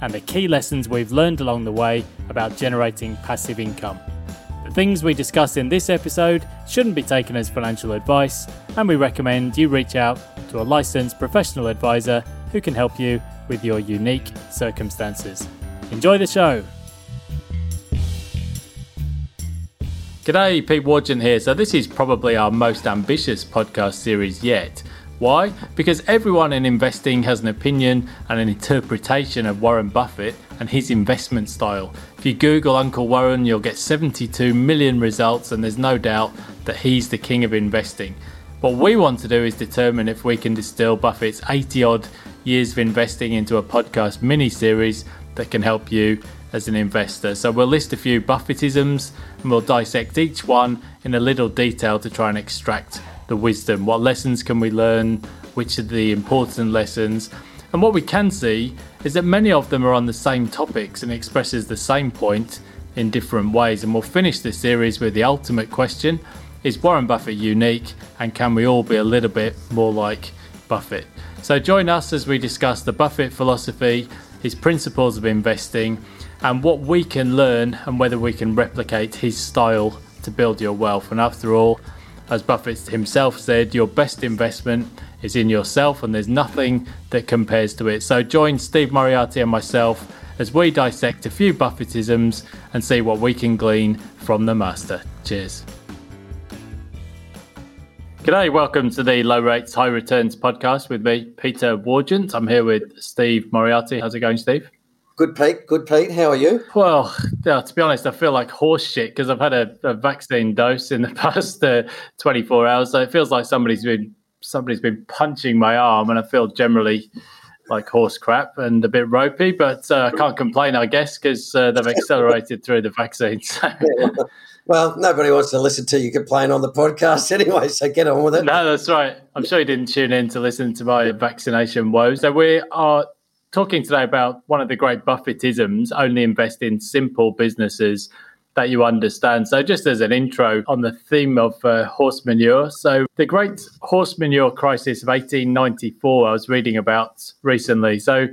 and the key lessons we've learned along the way about generating passive income. The things we discuss in this episode shouldn't be taken as financial advice, and we recommend you reach out to a licensed professional advisor who can help you with your unique circumstances. Enjoy the show! G'day, Pete Wargent here. So, this is probably our most ambitious podcast series yet. Why? Because everyone in investing has an opinion and an interpretation of Warren Buffett and his investment style. If you Google Uncle Warren, you'll get 72 million results, and there's no doubt that he's the king of investing. What we want to do is determine if we can distill Buffett's 80 odd years of investing into a podcast mini series that can help you as an investor. So we'll list a few Buffettisms and we'll dissect each one in a little detail to try and extract the wisdom. What lessons can we learn? Which are the important lessons? And what we can see is that many of them are on the same topics and expresses the same point in different ways. And we'll finish this series with the ultimate question Is Warren Buffett unique? And can we all be a little bit more like Buffett? So join us as we discuss the Buffett philosophy, his principles of investing, and what we can learn and whether we can replicate his style to build your wealth. And after all, as Buffett himself said, your best investment is in yourself, and there's nothing that compares to it. So join Steve Moriarty and myself as we dissect a few Buffettisms and see what we can glean from the master. Cheers. G'day, welcome to the Low Rates, High Returns podcast with me, Peter Wargent. I'm here with Steve Moriarty. How's it going, Steve? Good, Pete. Good, Pete. How are you? Well, to be honest, I feel like horse shit because I've had a, a, vaccine dose in the past uh, 24 hours. So it feels like somebody's been somebody's been punching my arm, and I feel generally like horse crap and a bit ropey. But uh, I can't complain, I guess, because uh, they've accelerated through the vaccines. well, nobody wants to listen to you complain on the podcast anyway, so get on with it. No, that's right. I'm sure you didn't tune in to listen to my vaccination woes. So we are talking today about one of the great Buffettisms only invest in simple businesses that you understand. So, just as an intro on the theme of uh, horse manure. So, the great horse manure crisis of 1894, I was reading about recently. So,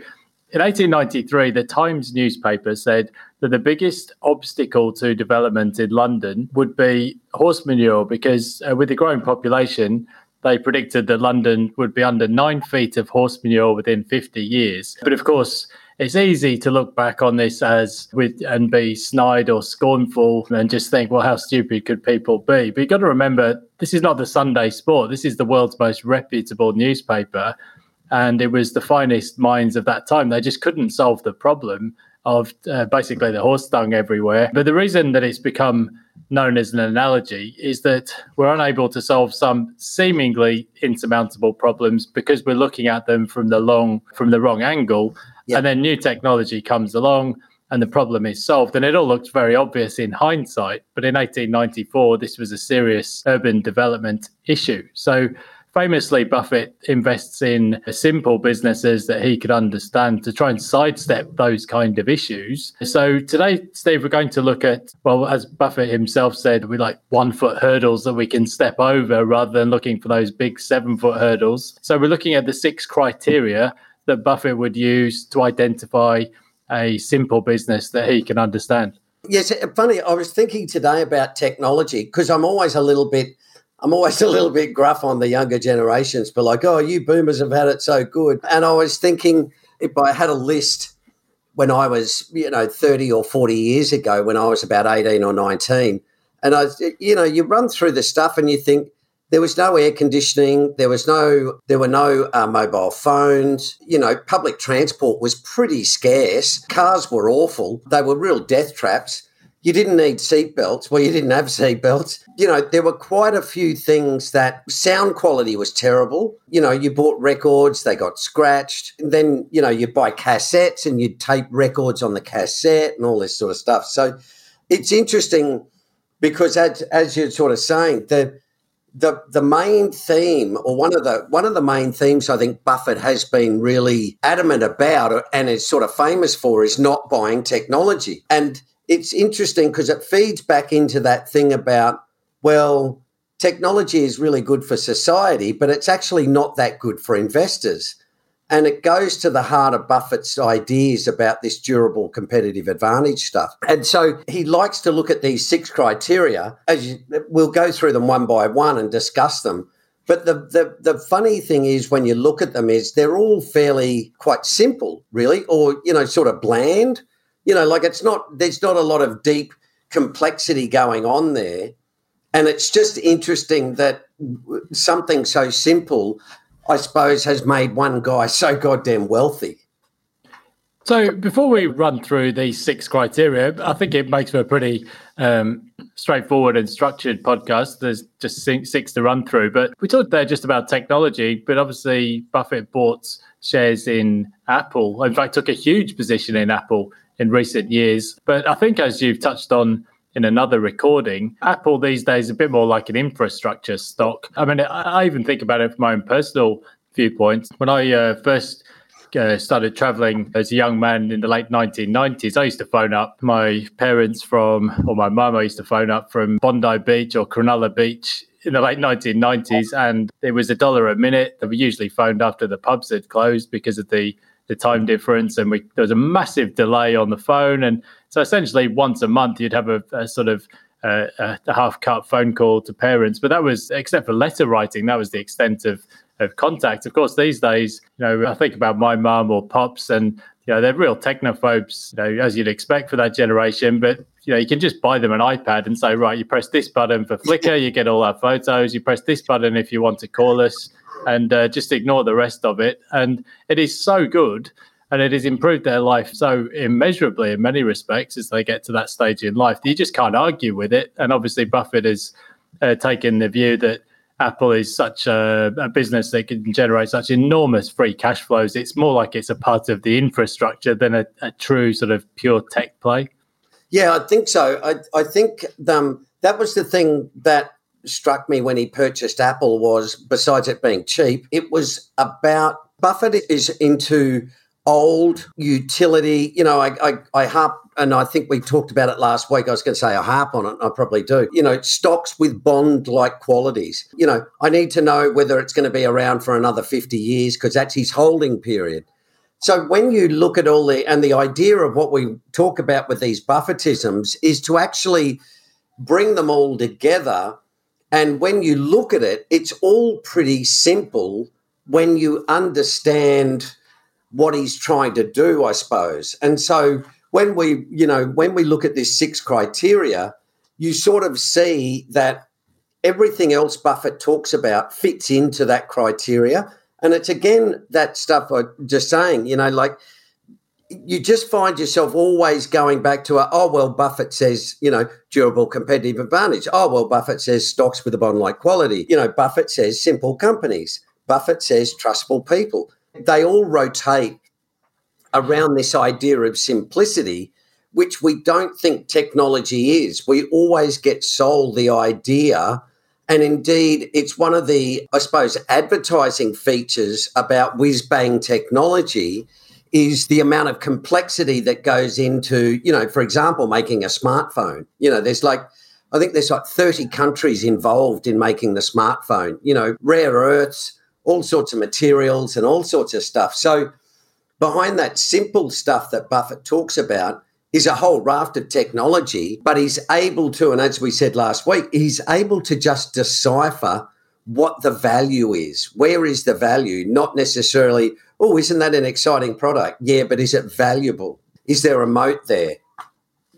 in 1893, the Times newspaper said that the biggest obstacle to development in London would be horse manure because, uh, with the growing population, they predicted that London would be under nine feet of horse manure within 50 years. But of course, it's easy to look back on this as with and be snide or scornful and just think, well, how stupid could people be? But you've got to remember, this is not the Sunday sport. This is the world's most reputable newspaper. And it was the finest minds of that time. They just couldn't solve the problem of uh, basically the horse dung everywhere. But the reason that it's become known as an analogy is that we're unable to solve some seemingly insurmountable problems because we're looking at them from the long from the wrong angle yep. and then new technology comes along and the problem is solved and it all looks very obvious in hindsight but in 1894 this was a serious urban development issue so famously, Buffett invests in simple businesses that he could understand to try and sidestep those kind of issues. So today, Steve, we're going to look at, well, as Buffett himself said, we like one foot hurdles that we can step over rather than looking for those big seven foot hurdles. So we're looking at the six criteria that Buffett would use to identify a simple business that he can understand. Yes, funny. I was thinking today about technology because I'm always a little bit I'm always a little bit gruff on the younger generations, but like, oh, you boomers have had it so good. And I was thinking if I had a list when I was, you know, 30 or 40 years ago, when I was about 18 or 19, and I, you know, you run through the stuff and you think there was no air conditioning, there was no, there were no uh, mobile phones, you know, public transport was pretty scarce, cars were awful, they were real death traps you didn't need seatbelts. Well, you didn't have seatbelts. You know, there were quite a few things that sound quality was terrible. You know, you bought records, they got scratched. And then, you know, you buy cassettes and you'd tape records on the cassette and all this sort of stuff. So it's interesting because as, as you're sort of saying, the the the main theme or one of the one of the main themes I think Buffett has been really adamant about and is sort of famous for is not buying technology. And it's interesting because it feeds back into that thing about, well, technology is really good for society, but it's actually not that good for investors. And it goes to the heart of Buffett's ideas about this durable competitive advantage stuff. And so he likes to look at these six criteria. As you, we'll go through them one by one and discuss them. But the, the the funny thing is when you look at them is they're all fairly quite simple, really, or you know, sort of bland you know, like it's not, there's not a lot of deep complexity going on there. And it's just interesting that something so simple, I suppose, has made one guy so goddamn wealthy. So before we run through these six criteria, I think it makes for a pretty um, straightforward and structured podcast. There's just six to run through, but we talked there just about technology. But obviously, Buffett bought shares in Apple. In fact, took a huge position in Apple in recent years. But I think, as you've touched on in another recording, Apple these days is a bit more like an infrastructure stock. I mean, I even think about it from my own personal viewpoint. When I uh, first uh, started traveling as a young man in the late 1990s, I used to phone up my parents from, or my mum, I used to phone up from Bondi Beach or Cronulla Beach in the late 1990s, and it was a dollar a minute that we usually phoned after the pubs had closed because of the the time difference, and we there was a massive delay on the phone, and so essentially once a month you'd have a, a sort of uh, a, a half cut phone call to parents, but that was except for letter writing, that was the extent of of contact. Of course, these days, you know, I think about my mum or pops, and you know, they're real technophobes, you know, as you'd expect for that generation. But you know, you can just buy them an iPad and say, right, you press this button for Flickr, you get all our photos. You press this button if you want to call us and uh, just ignore the rest of it. And it is so good and it has improved their life so immeasurably in many respects as they get to that stage in life you just can't argue with it. And obviously, Buffett has uh, taken the view that Apple is such a, a, business that can generate such enormous free cash flows. It's more like it's a part of the infrastructure than a, a true sort of pure tech play. Yeah, I think so. I, I think um, that was the thing that struck me when he purchased Apple was besides it being cheap, it was about Buffett is into old utility. You know, I, I, I harp, and I think we talked about it last week. I was going to say I harp on it. I probably do. You know, stocks with bond like qualities. You know, I need to know whether it's going to be around for another 50 years because that's his holding period. So when you look at all the, and the idea of what we talk about with these Buffettisms is to actually bring them all together and when you look at it, it's all pretty simple when you understand what he's trying to do, I suppose. And so when we, you know, when we look at this six criteria, you sort of see that everything else Buffett talks about fits into that criteria. And it's again that stuff I'm just saying, you know, like you just find yourself always going back to a, oh well buffett says you know durable competitive advantage oh well buffett says stocks with a bond like quality you know buffett says simple companies buffett says trustful people they all rotate around this idea of simplicity which we don't think technology is we always get sold the idea and indeed, it's one of the, I suppose, advertising features about whiz bang technology is the amount of complexity that goes into, you know, for example, making a smartphone. You know, there's like, I think there's like 30 countries involved in making the smartphone, you know, rare earths, all sorts of materials and all sorts of stuff. So, behind that simple stuff that Buffett talks about is a whole raft of technology, but he's able to, and as we said last week, he's able to just decipher what the value is. Where is the value? Not necessarily, oh, isn't that an exciting product? Yeah, but is it valuable? Is there a moat there?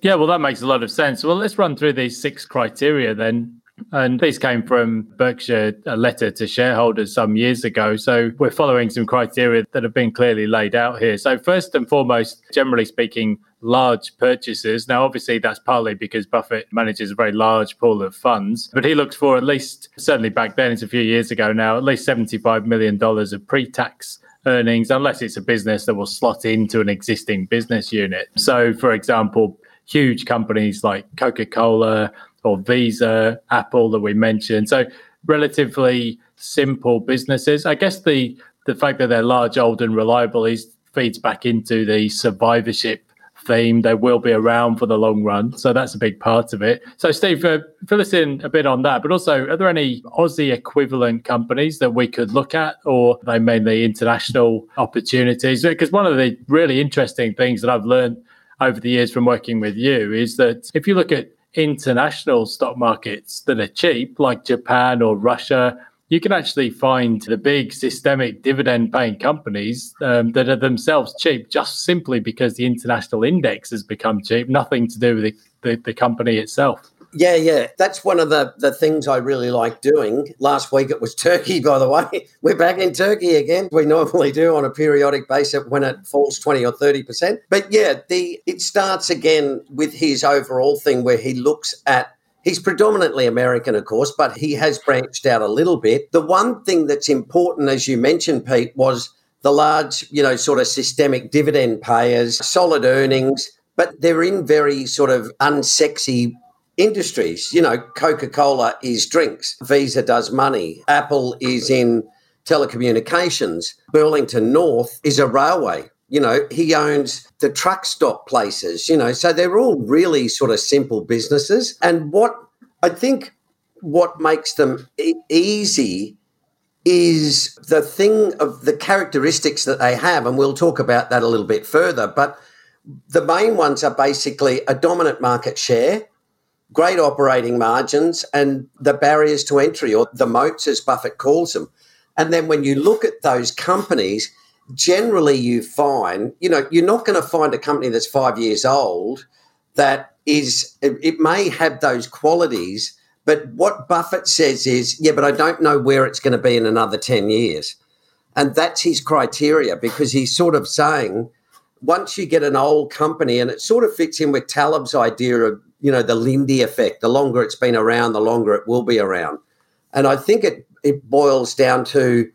Yeah, well, that makes a lot of sense. Well, let's run through these six criteria then. And these came from Berkshire, a letter to shareholders some years ago. So we're following some criteria that have been clearly laid out here. So, first and foremost, generally speaking, large purchases. Now, obviously, that's partly because Buffett manages a very large pool of funds, but he looks for at least, certainly back then, it's a few years ago now, at least $75 million of pre tax earnings, unless it's a business that will slot into an existing business unit. So, for example, huge companies like Coca Cola or Visa, Apple that we mentioned. So, relatively simple businesses. I guess the the fact that they're large, old, and reliable is feeds back into the survivorship theme. They will be around for the long run. So that's a big part of it. So, Steve, uh, fill us in a bit on that. But also, are there any Aussie equivalent companies that we could look at, or are they mainly international opportunities? Because one of the really interesting things that I've learned over the years from working with you is that if you look at international stock markets that are cheap, like Japan or Russia you can actually find the big systemic dividend paying companies um, that are themselves cheap just simply because the international index has become cheap, nothing to do with the, the, the company itself. Yeah, yeah. That's one of the, the things I really like doing. Last week it was Turkey, by the way. We're back in Turkey again. We normally do on a periodic basis when it falls 20 or 30%. But yeah, the it starts again with his overall thing where he looks at He's predominantly American, of course, but he has branched out a little bit. The one thing that's important, as you mentioned, Pete, was the large, you know, sort of systemic dividend payers, solid earnings, but they're in very sort of unsexy industries. You know, Coca Cola is drinks, Visa does money, Apple is in telecommunications, Burlington North is a railway. You know, he owns the truck stop places, you know, so they're all really sort of simple businesses. And what I think what makes them e- easy is the thing of the characteristics that they have. And we'll talk about that a little bit further. But the main ones are basically a dominant market share, great operating margins, and the barriers to entry, or the moats, as Buffett calls them. And then when you look at those companies, generally you find, you know, you're not going to find a company that's five years old that is, it may have those qualities, but what Buffett says is, yeah, but I don't know where it's going to be in another 10 years. And that's his criteria because he's sort of saying, once you get an old company, and it sort of fits in with Taleb's idea of, you know, the Lindy effect, the longer it's been around, the longer it will be around. And I think it, it boils down to,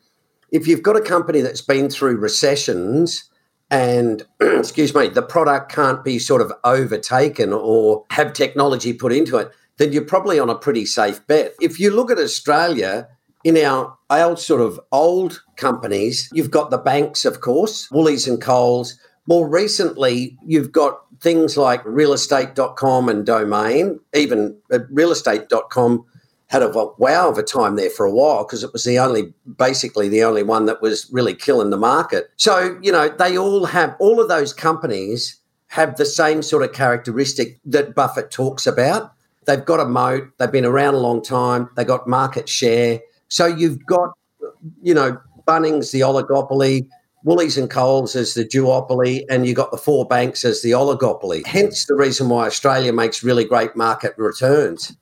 if you've got a company that's been through recessions and excuse me, the product can't be sort of overtaken or have technology put into it, then you're probably on a pretty safe bet. If you look at Australia, in our old sort of old companies, you've got the banks, of course, Woolies and Coles. More recently, you've got things like realestate.com and domain, even uh, realestate.com had a wow of a time there for a while because it was the only, basically the only one that was really killing the market. So, you know, they all have, all of those companies have the same sort of characteristic that Buffett talks about. They've got a moat, they've been around a long time, they got market share. So you've got, you know, Bunnings, the oligopoly, Woolies and Coles as the duopoly, and you got the four banks as the oligopoly. Hence the reason why Australia makes really great market returns.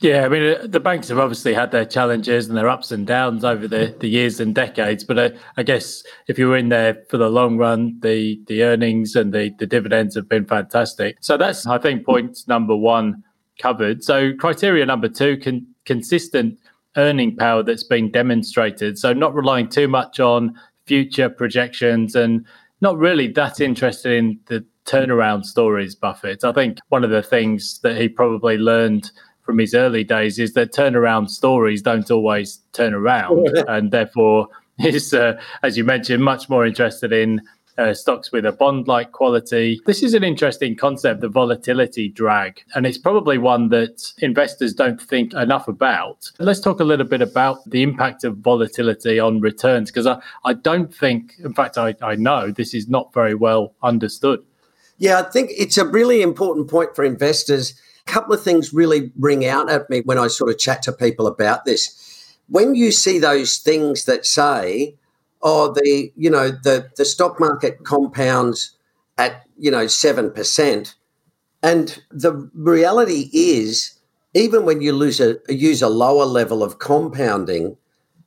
Yeah, I mean, uh, the banks have obviously had their challenges and their ups and downs over the, the years and decades. But I, uh, I guess if you were in there for the long run, the, the earnings and the, the dividends have been fantastic. So that's, I think, point number one covered. So criteria number two, con- consistent earning power that's been demonstrated. So not relying too much on future projections and not really that interested in the turnaround stories, Buffett. I think one of the things that he probably learned – from his early days is that turnaround stories don't always turn around, and therefore he's, uh, as you mentioned, much more interested in uh, stocks with a bond like quality. This is an interesting concept, the volatility drag, and it's probably one that investors don't think enough about. Let's talk a little bit about the impact of volatility on returns, because I, I don't think, in fact, I, I know this is not very well understood. Yeah, I think it's a really important point for investors A couple of things really ring out at me when I sort of chat to people about this. When you see those things that say, oh, the you know the the stock market compounds at you know seven percent, and the reality is even when you lose a, use a lower level of compounding,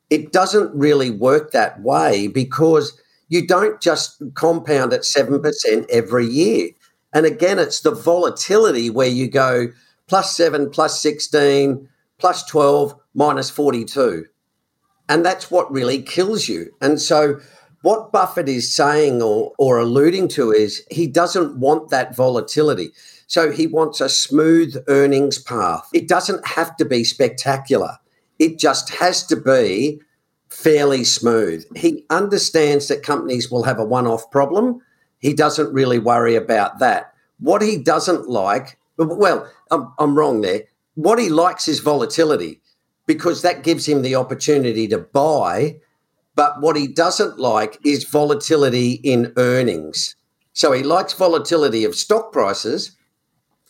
it doesn't really work that way because you don't just compound at 7% every year. And again, it's the volatility where you go plus 7, plus 16, plus 12, minus 42. And that's what really kills you. And so, what Buffett is saying or, or alluding to is he doesn't want that volatility. So, he wants a smooth earnings path. It doesn't have to be spectacular, it just has to be fairly smooth. He understands that companies will have a one off problem. He doesn't really worry about that. What he doesn't like, well, I'm, I'm wrong there. What he likes is volatility because that gives him the opportunity to buy. But what he doesn't like is volatility in earnings. So he likes volatility of stock prices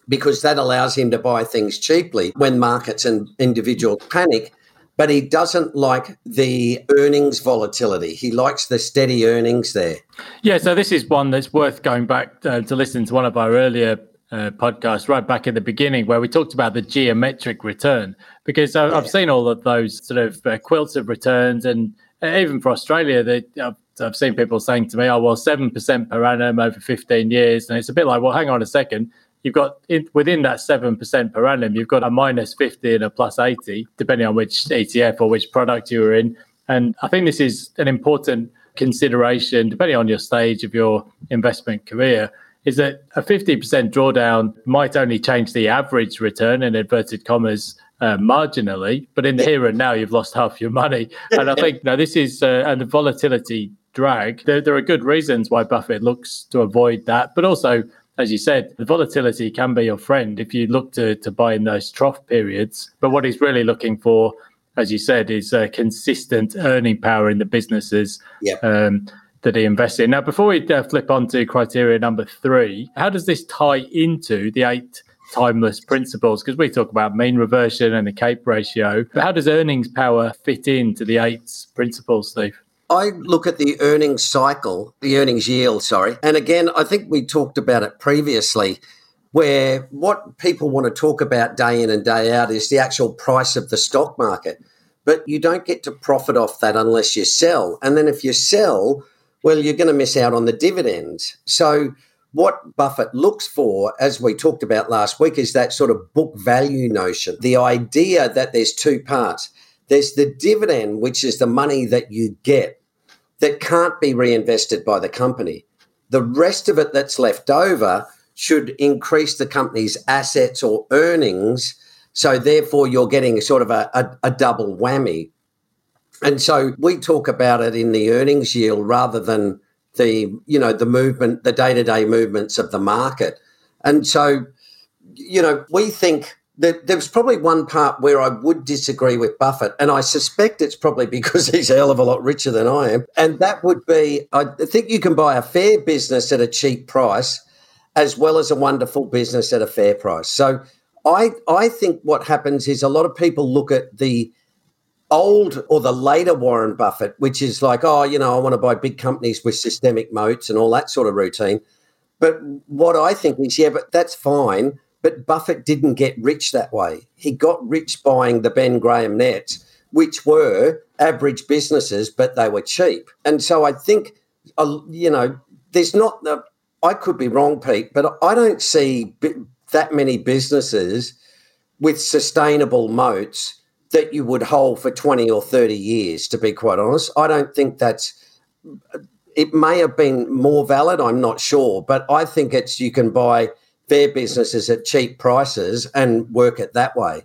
because that allows him to buy things cheaply when markets and individuals panic but he doesn't like the earnings volatility. He likes the steady earnings there. Yeah, so this is one that's worth going back uh, to listen to one of our earlier uh, podcasts right back in the beginning where we talked about the geometric return because I, have seen all of those sort of uh, quilts of returns and uh, even for Australia, that I've, I've seen people saying to me, "Oh, well, seven percent per annum over fifteen years," and it's a bit like, "Well, hang on a second. You've got in, within that 7% per annum, you've got a minus 50 and a plus 80, depending on which ETF or which product you're in. And I think this is an important consideration, depending on your stage of your investment career, is that a 50% drawdown might only change the average return in inverted commas uh, marginally, but in the here and now, you've lost half your money. And I think now this is, uh, and the volatility drag, there, there are good reasons why Buffett looks to avoid that, but also as you said, the volatility can be your friend if you look to, to buy in those trough periods. But what he's really looking for, as you said, is a consistent earning power in the businesses yep. um, that he invests in. Now, before we uh, flip on to criteria number three, how does this tie into the eight timeless principles? Because we talk about mean reversion and the CAPE ratio. But how does earnings power fit into the eight principles, Steve? I look at the earnings cycle, the earnings yield, sorry. And again, I think we talked about it previously, where what people want to talk about day in and day out is the actual price of the stock market. But you don't get to profit off that unless you sell. And then if you sell, well, you're going to miss out on the dividends. So, what Buffett looks for, as we talked about last week, is that sort of book value notion. The idea that there's two parts there's the dividend, which is the money that you get that can't be reinvested by the company. The rest of it that's left over should increase the company's assets or earnings. So, therefore, you're getting sort of a, a, a double whammy. And so we talk about it in the earnings yield rather than the you know the movement the day-to-day movements of the market and so you know we think there, there was probably one part where I would disagree with Buffett, and I suspect it's probably because he's a hell of a lot richer than I am. And that would be I think you can buy a fair business at a cheap price as well as a wonderful business at a fair price. So I, I think what happens is a lot of people look at the old or the later Warren Buffett, which is like, oh, you know, I want to buy big companies with systemic moats and all that sort of routine. But what I think is, yeah, but that's fine but Buffett didn't get rich that way. He got rich buying the Ben Graham nets, which were average businesses, but they were cheap. And so I think, uh, you know, there's not the, I could be wrong, Pete, but I don't see that many businesses with sustainable moats that you would hold for 20 or 30 years, to be quite honest. I don't think that's, it may have been more valid, I'm not sure, but I think it's you can buy fair businesses at cheap prices and work it that way.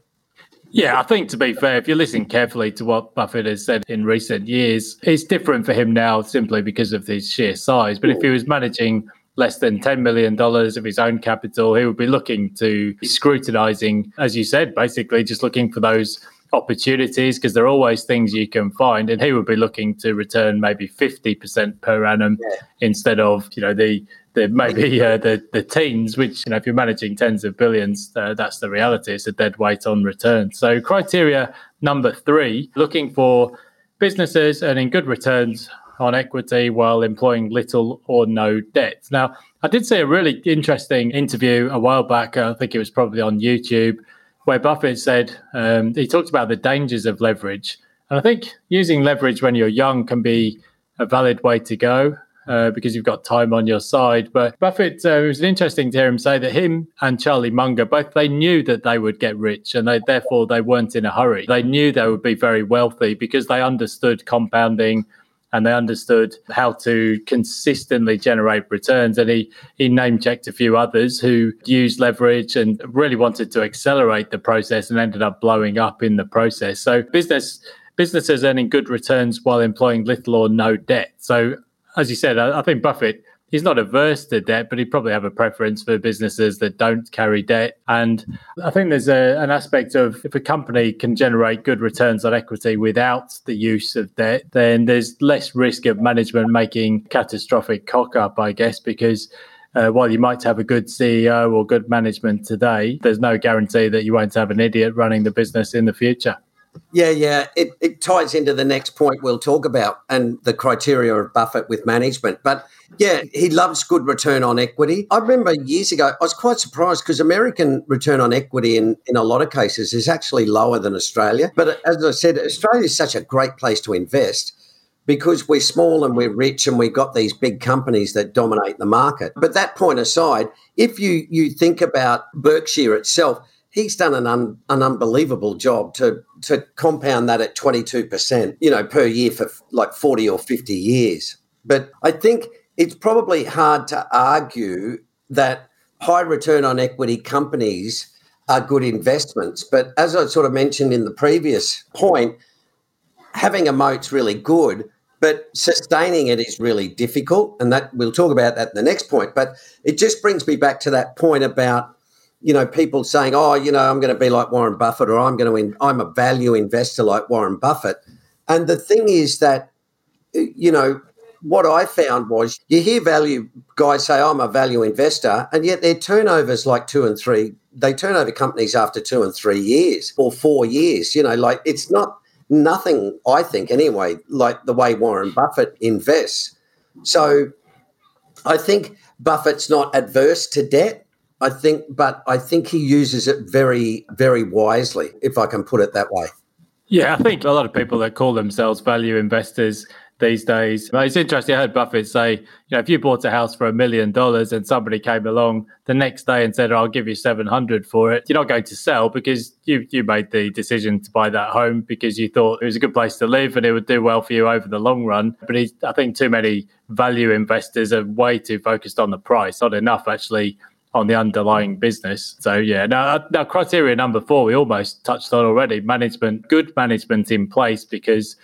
Yeah, I think to be fair, if you listen carefully to what Buffett has said in recent years, it's different for him now simply because of his sheer size. But if he was managing less than $10 million of his own capital, he would be looking to scrutinizing, as you said, basically just looking for those opportunities because there are always things you can find. And he would be looking to return maybe 50% per annum yeah. instead of, you know, the the maybe uh, the the teens, which you know if you're managing tens of billions, uh, that's the reality. It's a dead weight on return. So criteria number three: looking for businesses earning good returns on equity while employing little or no debt. Now, I did see a really interesting interview a while back. I think it was probably on YouTube where Buffett said um, he talked about the dangers of leverage. And I think using leverage when you're young can be a valid way to go uh, because you've got time on your side. But Buffett, uh, it was interesting to hear him say that him and Charlie Munger both they knew that they would get rich, and they, therefore they weren't in a hurry. They knew they would be very wealthy because they understood compounding. And they understood how to consistently generate returns. And he, he name checked a few others who used leverage and really wanted to accelerate the process and ended up blowing up in the process. So business businesses earning good returns while employing little or no debt. So as you said, I, I think Buffett he's not averse to debt, but he'd probably have a preference for businesses that don't carry debt. And I think there's a, an aspect of if a company can generate good returns on equity without the use of debt, then there's less risk of management making catastrophic cock up, I guess, because. Uh, while you might have a good CEO or good management today, there's no guarantee that you won't have an idiot running the business in the future. Yeah, yeah. It, it ties into the next point we'll talk about and the criteria of Buffett with management. But yeah, he loves good return on equity. I remember years ago, I was quite surprised because American return on equity in, in a lot of cases is actually lower than Australia. But as I said, Australia is such a great place to invest because we're small and we're rich and we've got these big companies that dominate the market. But that point aside, if you, you think about Berkshire itself, he's done an, un, an unbelievable job to to compound that at 22%, you know, per year for like 40 or 50 years. But I think it's probably hard to argue that high return on equity companies are good investments. But as I sort of mentioned in the previous point, having a moat's really good, but sustaining it is really difficult. And that we'll talk about that in the next point. But it just brings me back to that point about you know, people saying, "Oh, you know, I'm going to be like Warren Buffett, or I'm going to, in, I'm a value investor like Warren Buffett." And the thing is that, you know, what I found was you hear value guys say, "I'm a value investor," and yet their turnovers like two and three. They turn over companies after two and three years or four years. You know, like it's not nothing. I think anyway, like the way Warren Buffett invests. So, I think Buffett's not adverse to debt I think, but I think he uses it very, very wisely, if I can put it that way. Yeah, I think a lot of people that call themselves value investors these days. It's interesting. I heard Buffett say, you know, if you bought a house for a million dollars and somebody came along the next day and said, "I'll give you seven hundred for it," you're not going to sell because you you made the decision to buy that home because you thought it was a good place to live and it would do well for you over the long run. But I think too many value investors are way too focused on the price, not enough actually on the underlying business. So yeah, now, now criteria number four we almost touched on already: management, good management in place. Because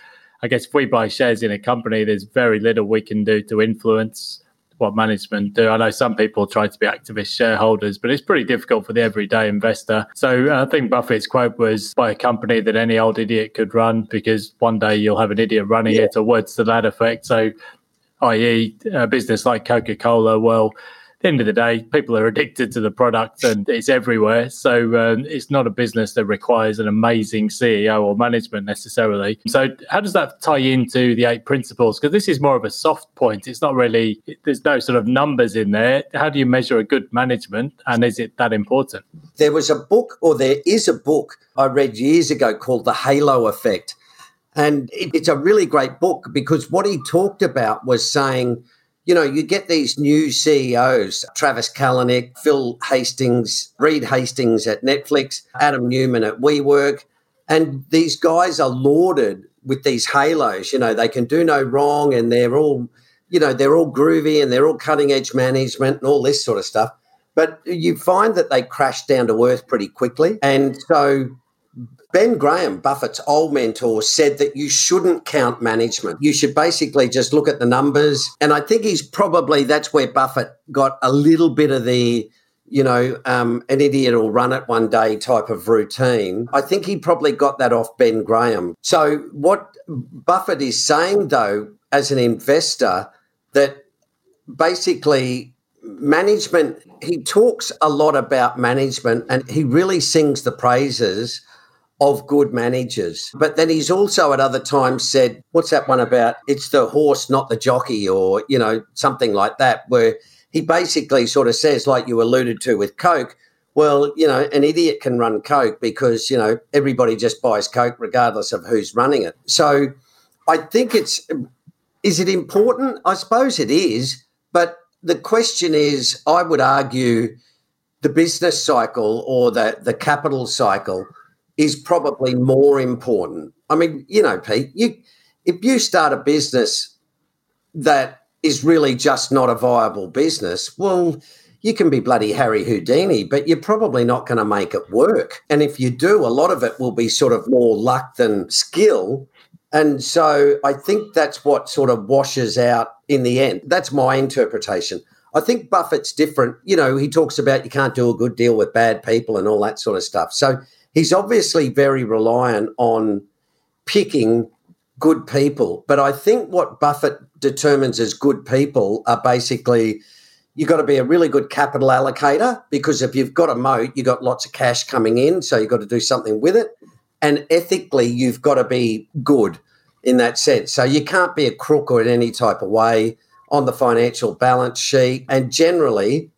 I guess if we buy shares in a company, there's very little we can do to influence what management do. I know some people try to be activist shareholders, but it's pretty difficult for the everyday investor. So uh, I think Buffett's quote was buy a company that any old idiot could run because one day you'll have an idiot running yeah. it or words to that effect. So, i.e., a business like Coca Cola, well, the end of the day, people are addicted to the product and it's everywhere. So um, it's not a business that requires an amazing CEO or management necessarily. So how does that tie into the eight principles? Because this is more of a soft point. It's not really, there's no sort of numbers in there. How do you measure a good management and is it that important? There was a book, or there is a book I read years ago called The Halo Effect. And it's a really great book because what he talked about was saying, you know, you get these new CEOs, Travis Kalanick, Phil Hastings, Reed Hastings at Netflix, Adam Neumann at WeWork, and these guys are lauded with these halos. You know, they can do no wrong and they're all, you know, they're all groovy and they're all cutting edge management and all this sort of stuff. But you find that they crash down to earth pretty quickly. And so Ben Graham, Buffett's old mentor, said that you shouldn't count management. You should basically just look at the numbers. And I think he's probably that's where Buffett got a little bit of the, you know, um, an idiot will run it one day type of routine. I think he probably got that off Ben Graham. So what Buffett is saying, though, as an investor, that basically management, he talks a lot about management and he really sings the praises of good managers. But then he's also at other times said, what's that one about? It's the horse, not the jockey, or, you know, something like that, where he basically sort of says, like you alluded to with Coke, well, you know, an idiot can run Coke because, you know, everybody just buys Coke regardless of who's running it. So I think it's, is it important? I suppose it is. But the question is, I would argue the business cycle or the, the capital cycle is probably more important. I mean, you know, Pete, you if you start a business that is really just not a viable business, well, you can be bloody Harry Houdini, but you're probably not going to make it work. And if you do, a lot of it will be sort of more luck than skill. And so I think that's what sort of washes out in the end. That's my interpretation. I think Buffett's different. You know, he talks about you can't do a good deal with bad people and all that sort of stuff. So he's obviously very reliant on picking good people. But I think what Buffett determines as good people are basically you've got to be a really good capital allocator because if you've got a moat, you've got lots of cash coming in. So you've got to do something with it. And ethically, you've got to be good in that sense. So you can't be a crook or in any type of way on the financial balance sheet. And generally,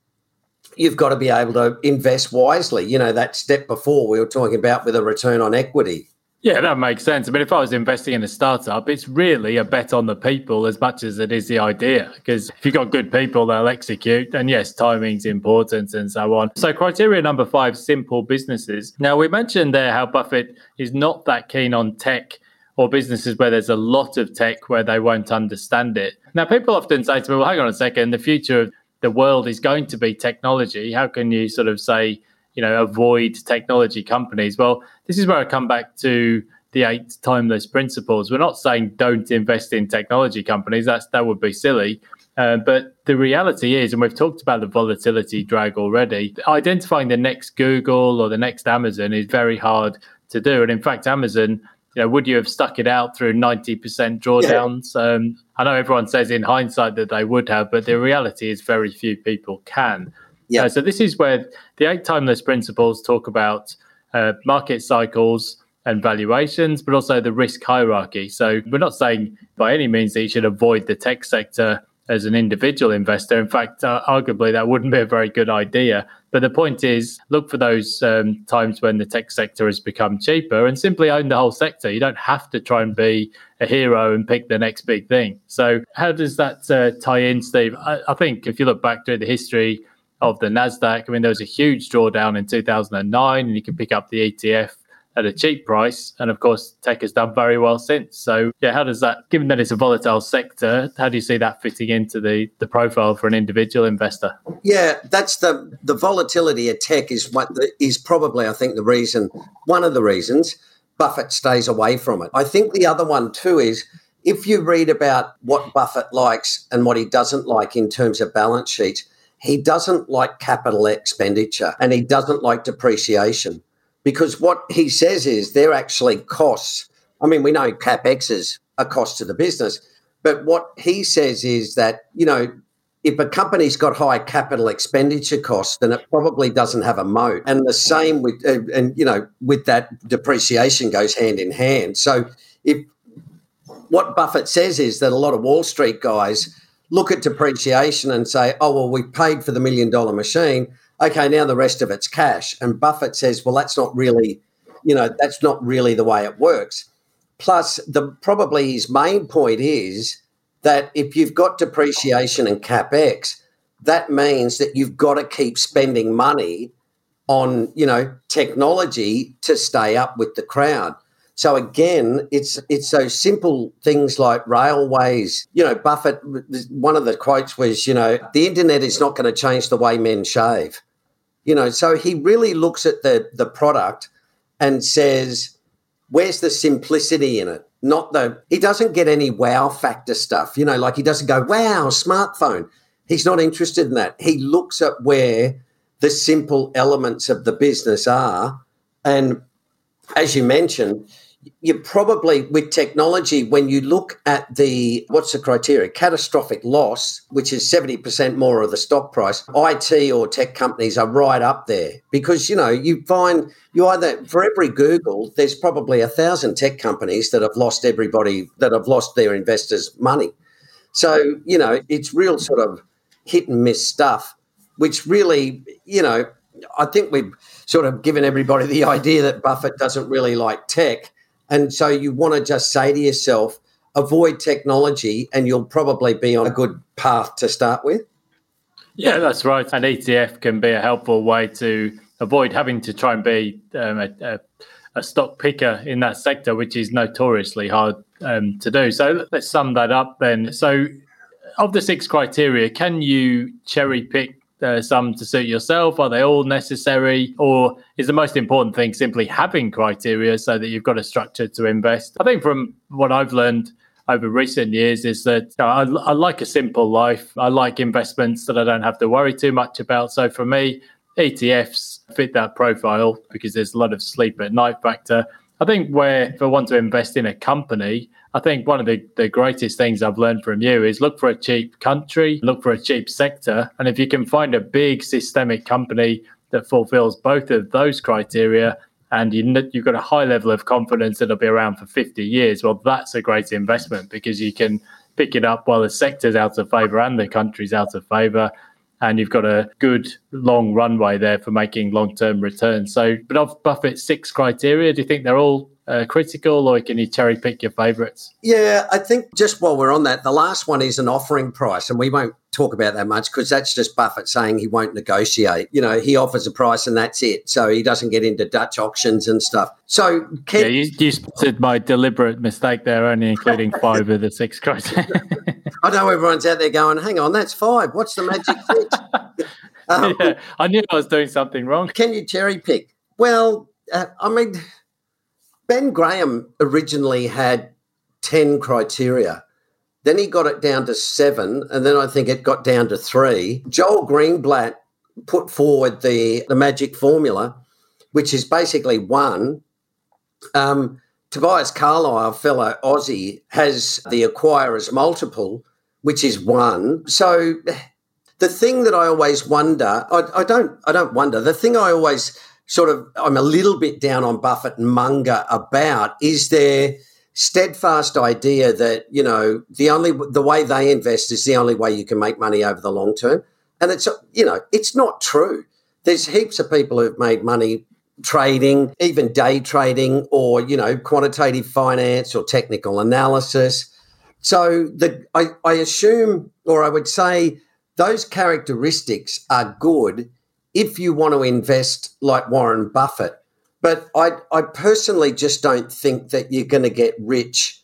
you've got to be able to invest wisely. You know, that step before we were talking about with a return on equity. Yeah, that makes sense. I mean, if I was investing in a startup, it's really a bet on the people as much as it is the idea. Because if you've got good people, they'll execute. And yes, timing's important and so on. So, criteria number five simple businesses. Now, we mentioned there how Buffett is not that keen on tech or businesses where there's a lot of tech where they won't understand it. Now, people often say to me, well, hang on a second, the future of the world is going to be technology. How can you sort of say, you know, avoid technology companies? Well, this is where I come back to the eight timeless principles. We're not saying don't invest in technology companies. That's that would be silly. Uh, but the reality is, and we've talked about the volatility drag already, identifying the next Google or the next Amazon is very hard to do. And in fact, Amazon you know, would you have stuck it out through 90% drawdowns? Yeah. Um, I know everyone says in hindsight that they would have, but the reality is very few people can. Yeah. Uh, so this is where the eight timeless principles talk about uh, market cycles and valuations, but also the risk hierarchy. So we're not saying by any means that you should avoid the tech sector as an individual investor. In fact, uh, arguably that wouldn't be a very good idea. But the point is, look for those um, times when the tech sector has become cheaper and simply own the whole sector. You don't have to try and be a hero and pick the next big thing. So, how does that uh, tie in, Steve? I, I think if you look back through the history of the NASDAQ, I mean, there was a huge drawdown in 2009, and you can pick up the ETF at a cheap price. And of course, tech has done very well since. So, yeah, how does that, given that it's a volatile sector, how do you see that fitting into the, the profile for an individual investor? Yeah, that's the the volatility of tech is what is probably, I think, the reason, one of the reasons Buffett stays away from it. I think the other one too is if you read about what Buffett likes and what he doesn't like in terms of balance sheets, he doesn't like capital expenditure and he doesn't like depreciation because what he says is they're actually costs. I mean, we know capex is a cost to the business, but what he says is that you know if a company's got high capital expenditure costs, then it probably doesn't have a moat. And the same with uh, and you know with that depreciation goes hand in hand. So if what Buffett says is that a lot of Wall Street guys look at depreciation and say, "Oh well, we paid for the million dollar machine." Okay, now the rest of it's cash. And Buffett says, well, that's not really, you know, that's not really the way it works. Plus, the probably his main point is that if you've got depreciation and capex, that means that you've got to keep spending money on, you know, technology to stay up with the crowd. So again, it's it's those simple things like railways. You know, Buffett. One of the quotes was, you know, the internet is not going to change the way men shave. You know, so he really looks at the the product and says, "Where's the simplicity in it?" Not the he doesn't get any wow factor stuff. You know, like he doesn't go, "Wow, smartphone." He's not interested in that. He looks at where the simple elements of the business are, and as you mentioned, you probably with technology when you look at the what's the criteria? Catastrophic loss which is 70% more of the stock price IT or tech companies are right up there. Because you know you find you either for every Google there's probably a thousand tech companies that have lost everybody that have lost their investors money. So you know it's real sort of hit and miss stuff which really you know I think we've sort of given everybody the idea that Buffett doesn't really like tech. And so you want to just say to yourself, avoid technology and you'll probably be on a good path to start with. Yeah, that's right. An ETF can be a helpful way to avoid having to try and be um, a, a, a, stock picker in that sector, which is notoriously hard um, to do. So let's sum that up then. So, of the six criteria, can you cherry pick uh, some to suit yourself? Are they all necessary? Or is the most important thing simply having criteria so that you've got a structure to invest? I think from what I've learned over recent years is that I, I, like a simple life. I like investments that I don't have to worry too much about. So for me, ETFs fit that profile because there's a lot of sleep at night factor. I think where if I want to invest in a company, I think one of the, the greatest things I've learned from you is look for a cheap country, look for a cheap sector. And if you can find a big systemic company that fulfills both of those criteria, and you, you've got a high level of confidence that it'll be around for 50 years, well, that's a great investment because you can pick it up while the sector's out of favour and the country's out of favour. And you've got a good long runway there for making long term returns. So, but of Buffett's six criteria, do you think they're all uh, critical, or can you cherry pick your favourites? Yeah, I think just while we're on that, the last one is an offering price, and we won't talk about that much because that's just Buffett saying he won't negotiate. You know, he offers a price and that's it. So he doesn't get into Dutch auctions and stuff. So, can- yeah, you, you spotted my deliberate mistake there, only including five of the six criteria. I know everyone's out there going, "Hang on, that's five. What's the magic six? Um, yeah, I knew I was doing something wrong. Can you cherry pick? Well, uh, I mean Ben Graham originally had 10 criteria. Then he got it down to seven, and then I think it got down to three. Joel Greenblatt put forward the, the magic formula, which is basically one. Um, Tobias Carlisle, fellow Aussie, has the acquirer's multiple, which is one. So the thing that I always wonder, I, I don't, I don't wonder. The thing I always sort of I'm a little bit down on Buffett and Munger about is their steadfast idea that you know the only the way they invest is the only way you can make money over the long term? And it's you know it's not true. There's heaps of people who've made money trading even day trading or you know quantitative finance or technical analysis. So the I, I assume or i would say those characteristics are good if you want to invest like Warren Buffett. But I, I personally just don't think that you're going to get rich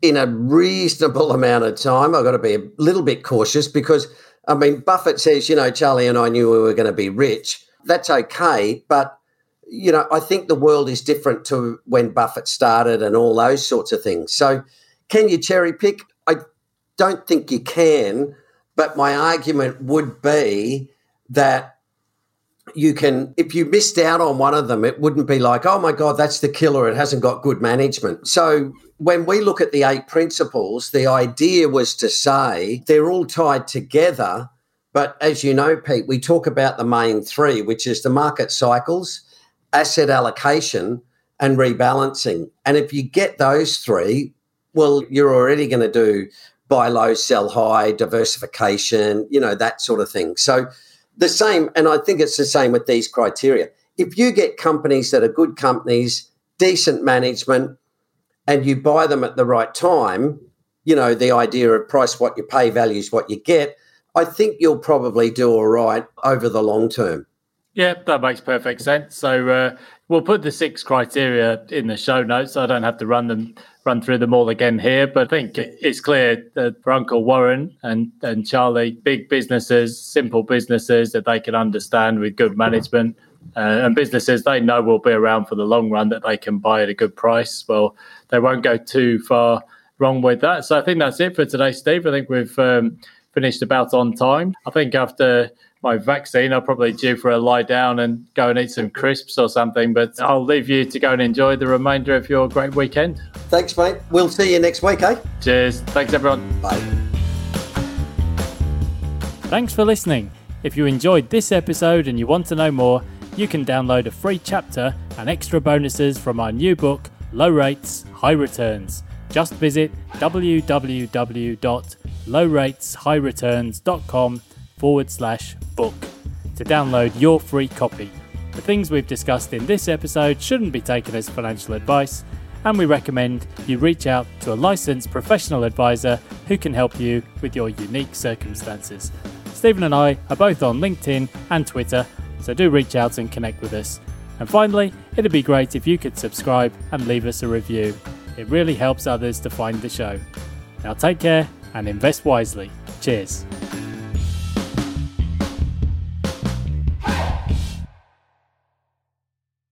in a reasonable amount of time. I've got to be a little bit cautious because, I mean, Buffett says, you know, Charlie and I knew we were going to be rich. That's okay. But, you know, I think the world is different to when Buffett started and all those sorts of things. So, can you cherry pick? I don't think you can. But my argument would be that you can, if you missed out on one of them, it wouldn't be like, oh my God, that's the killer. It hasn't got good management. So when we look at the eight principles, the idea was to say they're all tied together. But as you know, Pete, we talk about the main three, which is the market cycles, asset allocation, and rebalancing. And if you get those three, well, you're already going to do buy low, sell high, diversification, you know, that sort of thing. So the same, and I think it's the same with these criteria. If you get companies that are good companies, decent management, and you buy them at the right time, you know, the idea of price what you pay, values what you get, I think you'll probably do all right over the long term. Yeah, that makes perfect sense. So uh, we'll put the six criteria in the show notes. I don't have to run them run through them all again here, but I think it's clear that for Uncle Warren and, and Charlie, big businesses, simple businesses that they can understand with good management, uh, and businesses they know will be around for the long run that they can buy at a good price. Well, they won't go too far wrong with that. So I think that's it for today, Steve. I think we've um, finished about on time. I think after my vaccine, I'll probably due for a lie down and go and eat some crisps or something. But I'll leave you to go and enjoy the remainder of your great weekend. Thanks, mate. We'll see you next week, eh? Cheers. Thanks, everyone. Bye. Thanks for listening. If you enjoyed this episode and you want to know more, you can download a free chapter and extra bonuses from our new book, Low Rates, High Returns. Just visit www.lowrateshighreturns.com forward slash book. to download your free copy. The things we've discussed in this episode shouldn't be taken as financial advice, and we recommend you reach out to a licensed professional advisor who can help you with your unique circumstances. Stephen and I are both on LinkedIn and Twitter, so do reach out and connect with us. And finally, it'd be great if you could subscribe and leave us a review. It really helps others to find the show. Now take care and invest wisely. Cheers.